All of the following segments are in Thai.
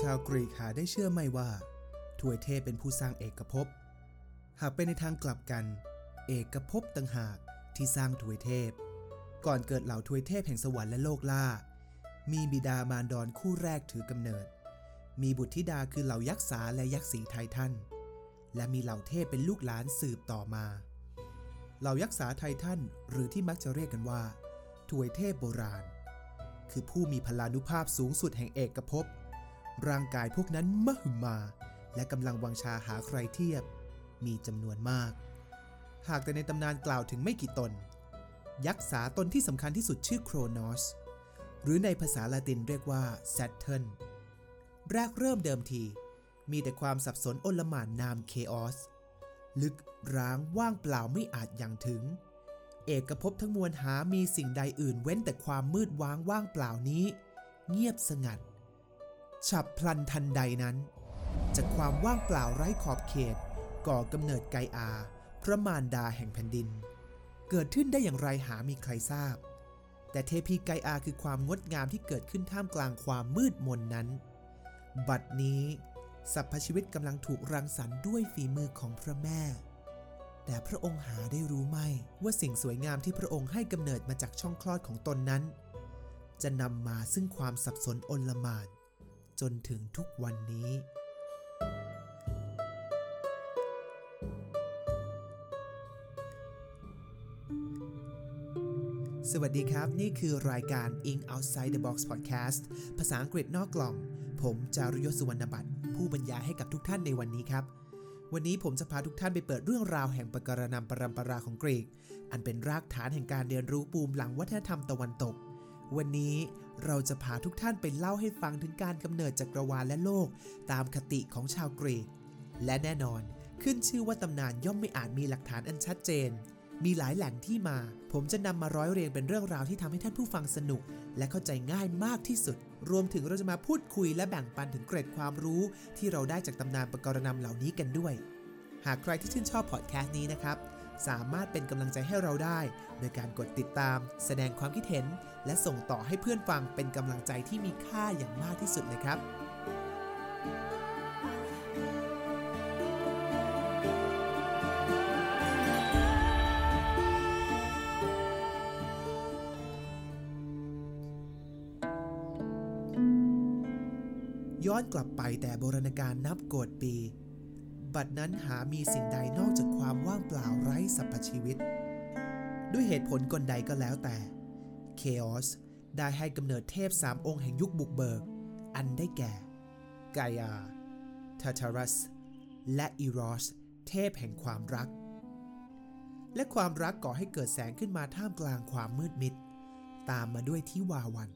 ชาวกรีกหาได้เชื่อไม่ว่าทวยเทพเป็นผู้สร้างเอกภพ หากเป็นในทางกลับกัน เอกภพต่างหากที่สร้างทวยเทพ ก่อนเกิดเหล่าทวยเทพแห่งสวรรค์และโลกล่า มีบิดามารดอนคู่แรกถือกำเนิด มีบุตรธิดาคือเหล่ายักษ์สาและยักษ์สีไททัน และมีเหล่าเทพเป็นลูกหลานสืบต่อมา เหล่ายักษ์สาไททันหรือที่มักจะเรียกกันว่าทวยเทพโบราณ คือผู้มีพลานุภาพสูงสุดแห่งเอกภพ ร่างกายพวกนั้นมหึมา และกำลังวังชาหาใครเทียบ มีจำนวนมาก หากแต่ในตำนานกล่าวถึงไม่กี่ตน ยักษ์สาตนที่สำคัญที่สุดชื่อโครนอส หรือในภาษาละตินเรียกว่า Saturn แรกเริ่มเดิมที มีแต่ความสับสนอนลหม่านนามเคออสลึกร้างว่างเปล่าไม่อาจยังถึง เอกภพทั้งมวลหามีสิ่งใดอื่นเว้นแต่ความมืดว้างว่างเปล่านี้ เงียบสงัด ฉับพลันทันใดนั้น จากความว่างเปล่าไร้ขอบเขต ก่อกำเนิดไกอา พระมารดาแห่งแผ่นดิน เกิดขึ้นได้อย่างไรหามีใครทราบ แต่เทพีไกอาคือความงดงามที่เกิดขึ้นท่ามกลางความมืดมนนั้น บัดนี้สรรพชีวิตกำลังถูกรังสรรค์ด้วยฝีมือของพระแม่ แต่พระองค์หาได้รู้ไหมว่าสิ่งสวยงามที่พระองค์ให้กำเนิดมาจากช่องคลอดของตนนั้น จะนำมาซึ่งความสับสนอนลมาน จนถึงทุกวันนี้ สวัสดีครับ นี่คือรายการ In Outside the Box Podcast ภาษาอังกฤษนอกกล่อง ผมจารุยศสุวรรณบัตรผู้บรรยายให้กับทุกท่านในวันนี้ครับวันนี้ผมจะพาทุกท่านไปเปิดเรื่องราวแห่งปกรณำปรำปราของกรีก อันเป็นรากฐานแห่งการเรียนรู้ปูมหลังวัฒนธรรมตะวันตก วันนี้ เราจะพาทุกท่านไปเล่าให้ฟังถึงการกำเนิดจักรวาลและโลก ตามคติของชาวกรีก และแน่นอนขึ้นชื่อว่าตำนานย่อมไม่อาจมีหลักฐานอันชัดเจน มีหลายแหล่งที่มา ผมจะนำมาร้อยเรียงเป็นเรื่องราวที่ทำให้ท่านผู้ฟังสนุก และเข้าใจง่ายมากที่สุด รวมถึงเราจะมาพูดคุยและแบ่งปันถึงเกร็ดความรู้ ที่เราได้จากตำนานประกรณำเหล่านี้กันด้วย หากใครที่ชื่นชอบพอดแคสต์นี้นะครับ สามารถเป็นกำลังใจให้เราได้ โดยการกดติดตาม แสดงความคิดเห็น และส่งต่อให้เพื่อนฟังเป็นกำลังใจที่มีค่าอย่างมากที่สุดเลยครับย้อนกลับไปแต่โบราณกาลนับโกดปี บัดนั้นหามีสิ่งใดนอกจากความว่างเปล่าไร้สรรพชีวิต ด้วยเหตุผลกลใดก็แล้วแต่เคออสได้ให้กำเนิดเทพสามองค์แห่งยุคบุกเบิก อันได้แก่ไกอาทาทารัส และอีรอส เทพแห่งความรัก และความรักก่อให้เกิดแสงขึ้นมาท่ามกลางความมืดมิด ตามมาด้วยทิวาวัน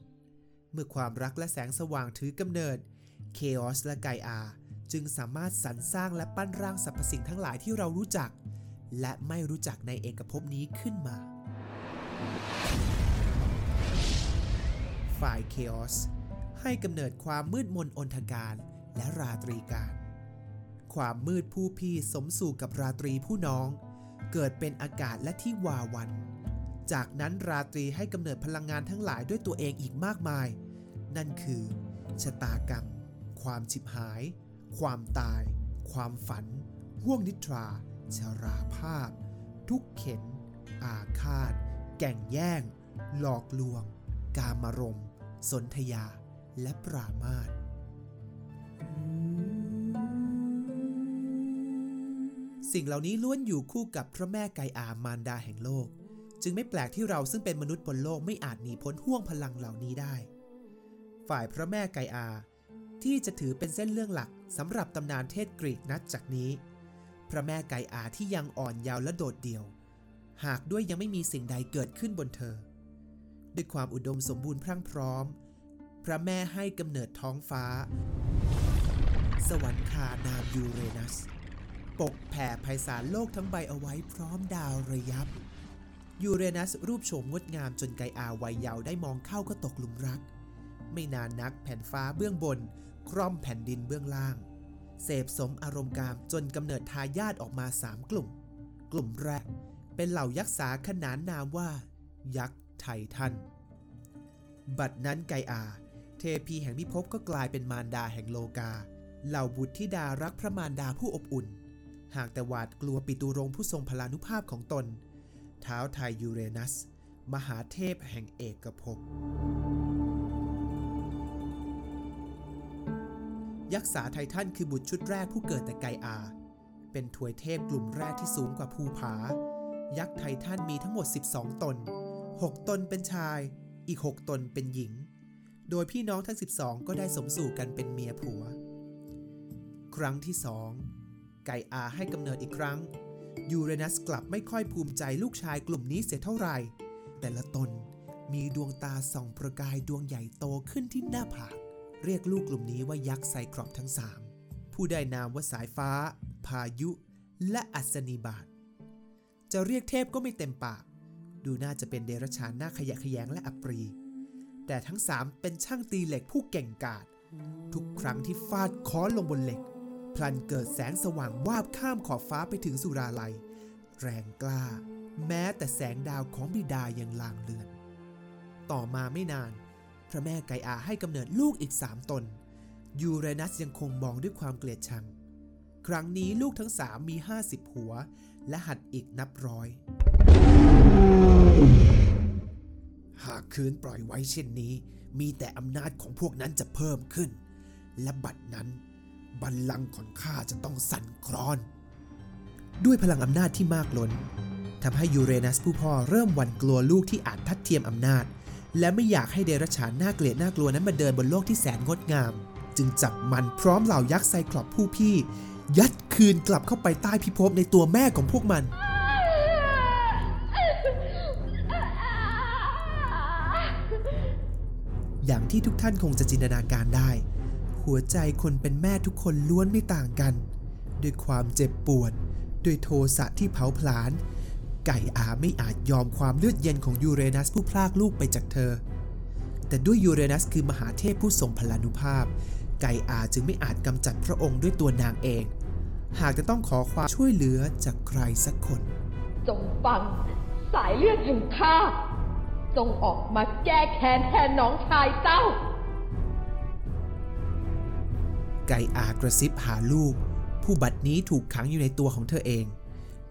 เมื่อความรักและแสงสว่างถือกำเนิดเคออสและไกอา จึงสามารถสรรสร้างและปั้นร่างสรรพสิ่งทั้งหลายที่เรารู้จัก และไม่รู้จักในเอกภพนี้ขึ้นมา ฝ่ายเคออสให้กำเนิดความมืดมนอนทการและราตรีการ ความมืดผู้พี่สมสู่กับราตรีผู้น้อง เกิดเป็นอากาศและที่วาวัน จากนั้นราตรีให้กำเนิดพลังงานทั้งหลายด้วยตัวเองอีกมากมาย นั่นคือ ชะตากรรม ความฉิบหาย ความตาย ความฝัน ห่วงนิทรา ชราภาพ ทุกเข็น อาฆาต แก่งแย่ง หลอกลวง กามารม สนธยา และปรามาสสิ่งเหล่านี้ล้วนอยู่คู่กับพระแม่ไกอามารดาแห่งโลก จึงไม่แปลกที่เราซึ่งเป็นมนุษย์บนโลกไม่อาจหนีพ้นห่วงพลังเหล่านี้ได้ ฝ่ายพระแม่ไกอาที่จะถือเป็นเส้นเรื่องหลัก สำหรับตำนานเทศกรีกนัดจากนี้ พระแม่ไกอาที่ยังอ่อนเยาว์และโดดเดี่ยว หากด้วยยังไม่มีสิ่งใดเกิดขึ้นบนเธอ ด้วยความอุดมสมบูรณ์พรั่งพร้อม พระแม่ให้กำเนิดท้องฟ้า สวรรคานามยูเรนัส ปกแผ่ไพศาลโลกทั้งใบเอาไว้พร้อมดาวระยับ ยูเรนัสรูปโฉมงดงามจนไกอาวัยเยาว์ได้มองเข้าก็ตกหลุมรัก ไม่นานนักแผ่นฟ้าเบื้องบน คร่อมแผ่นดินเบื้องล่าง เสพสมอารมณ์กามจนกำเนิดทายาทออกมาสามกลุ่ม กลุ่มแรกเป็นเหล่ายักษ์สาขนานนามว่า ยักษ์ไททัน บัดนั้นไกอา เทเทพีแห่งพิภพก็กลายเป็นมารดาแห่งโลกา เหล่าบุตรธิดารักพระมารดาผู้อบอุ่น หากแต่หวาดกลัวปิตุรงผู้ทรงพลานุภาพของตน เท้าไทยยูเรนัส มหาเทพแห่งเอกภพ ยักษ์สาไททันคือบุตรชุดแรกผู้เกิดแต่ไกอา เป็นถวยเทพกลุ่มแรกที่สูงกว่าภูผา ยักษ์ไททันมีทั้งหมด 12 ตน 6 ตนเป็นชาย อีก 6 ตนเป็นหญิง โดยพี่น้องทั้ง 12 ก็ได้สมสู่กันเป็นเมียผัว ครั้งที่สองไกอาให้กำเนิดอีกครั้ง ยูเรนัสกลับไม่ค่อยภูมิใจลูกชายกลุ่มนี้เสียเท่าไหร่ แต่ละตนมีดวงตาส่องประกายดวงใหญ่โตขึ้นที่หน้าผาก เรียกลูกกลุ่มนี้ว่ายักษ์ไซครอปทั้งสามผู้ได้นามว่าสายฟ้า พายุ และอัศนีบาทจะเรียกเทพก็ไม่เต็มปาก ดูน่าจะเป็นเดรัจฉานหน้าขยะแขยงและอัปรี แต่ทั้งสามเป็นช่างตีเหล็กผู้เก่งกาจทุกครั้งที่ฟาดค้อนลงบนเหล็ก พลันเกิดแสงสว่างวาบข้ามขอบฟ้าไปถึงสุราลัย แรงกล้า แม้แต่แสงดาวของบิดายังลางเลือน ต่อมาไม่นาน ระแม่ไกอาให้กำเนิดลูกอีกสามตน ยูเรนัสยังคงมองด้วยความเกลียดชัง ครั้งนี้ลูกทั้งสามมี 50 หัว และหัดอีกนับร้อย หากคืนปล่อยไว้เช่นนี้ มีแต่อำนาจของพวกนั้นจะเพิ่มขึ้น และบัดนั้น บัลลังก์ของข้าจะต้องสั่นคลอน ด้วยพลังอำนาจที่มากล้นทำให้ยูเรนัสผู้พ่อเริ่มหวั่นกลัวลูกที่อาจทัดเทียมอำนาจ และไม่อยากให้เดรัจฉานน่าเกลียดน่ากลัวนั้นมาเดินบนโลกที่แสนงดงาม จึงจับมันพร้อมเหล่ายักษ์ไซคลอปผู้พี่ ยัดคืนกลับเข้าไปใต้พิภพในตัวแม่ของพวกมันอย่างที่ทุกท่านคงจะจินตนาการได้ หัวใจคนเป็นแม่ทุกคนล้วนไม่ต่างกัน ด้วยความเจ็บปวด ด้วยโทสะที่เผาผลาญ ไก่อาไม่อาจยอมความเลือดเย็นของยูเรนัสผู้พลากลูกไปจากเธอ แต่ด้วยยูเรนัสคือมหาเทพผู้ทรงพลานุภาพ ไก่อาจึงไม่อาจกำจัดพระองค์ด้วยตัวนางเอง หากจะต้องขอความช่วยเหลือจากใครสักคน จงฟังสายเลือดแห่งข้าจงออกมาแก้แค้นแทนน้องชายเจ้า ไก่อากระซิบหาลูก ผู้บัดนี้ถูกขังอยู่ในตัวของเธอเอง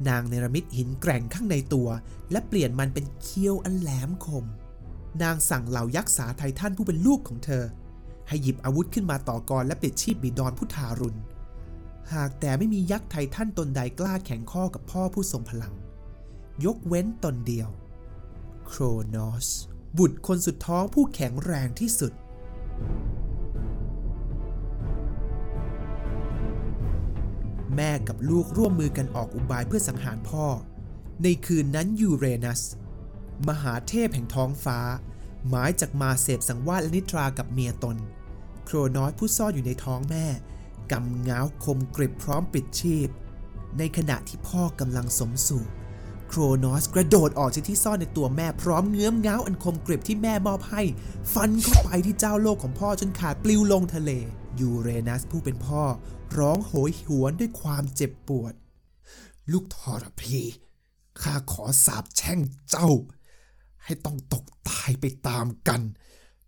นางเนรมิตหินแกร่งข้างในตัว และเปลี่ยนมันเป็นเคี้ยวอันแหลมคม นางสั่งเหล่ายักษ์สาไททันผู้เป็นลูกของเธอ ให้หยิบอาวุธขึ้นมาต่อกรและปิดชีพบิดอนผู้ทารุณ หากแต่ไม่มียักษ์ไททันตนใดกล้าแข่งข้อกับพ่อผู้ทรงพลัง ยกเว้นตนเดียว โครนอส บุตรคนสุดท้องผู้แข็งแรงที่สุด แม่กับลูกร่วมมือกันออกอุบายเพื่อสังหารพ่อ ในคืนนั้นยูเรนัส มหาเทพแห่งท้องฟ้า หมายจากมาเสพสังวาสและนิทรากับเมียตน โครนอสผู้ซ่อนอยู่ในท้องแม่กำง้าวคมกริบพร้อมปิดชีพ ในขณะที่พ่อกำลังสมสู่โครนอสกระโดดออกจากที่ซ่อนในตัวแม่พร้อมเงื้อมง้าวอันคมกริบที่แม่มอบให้ ฟันเข้าไปที่เจ้าโลกของพ่อจนขาดปลิวลงทะเล ยูเรนัสผู้เป็นพ่อ ร้องโหยหวนด้วยความเจ็บปวด ลูกทรพีข้าขอสาบแช่งเจ้า ให้ต้องตกตายไปตามกัน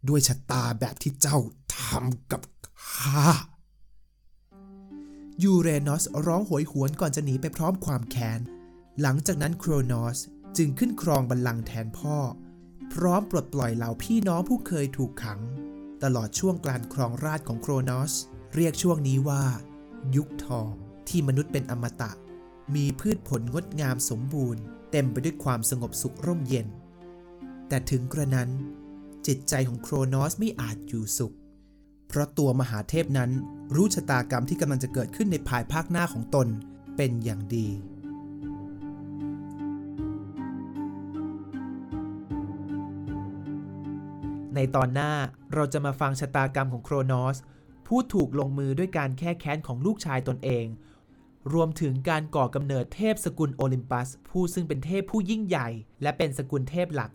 ด้วยชะตาแบบที่เจ้าทำกับข้ายูเรนอสร้องโหยหวนก่อนจะหนีไปพร้อมความแค้น หลังจากนั้นโครนอสจึงขึ้นครองบัลลังก์แทนพ่อ พร้อมปลดปล่อยเหล่าพี่น้องผู้เคยถูกขัง ตลอดช่วงการครองราชของโครนอส เรียกช่วงนี้ว่า ยุคทองที่มนุษย์เป็นอมตะ มีพืชผลงดงามสมบูรณ์ เต็มไปด้วยความสงบสุขร่มเย็น แต่ถึงกระนั้น จิตใจของโครนอสไม่อาจอยู่สุข เพราะตัวมหาเทพนั้นรู้ชะตากรรมที่กำลังจะเกิดขึ้นในภายภาคหน้าของตนเป็นอย่างดี ในตอนหน้าเราจะมาฟังชะตากรรมของโครนอสผู้ถูกลงมือด้วยการแค่แค้นของลูกชายตนเอง รวมถึงการก่อกำเนิดเทพสกุลโอลิมปัส ผู้ซึ่งเป็นเทพผู้ยิ่งใหญ่ และเป็นสกุลเทพหลัก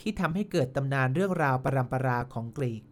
ที่ทำให้เกิดตำนานเรื่องราวปรำปราของกรีก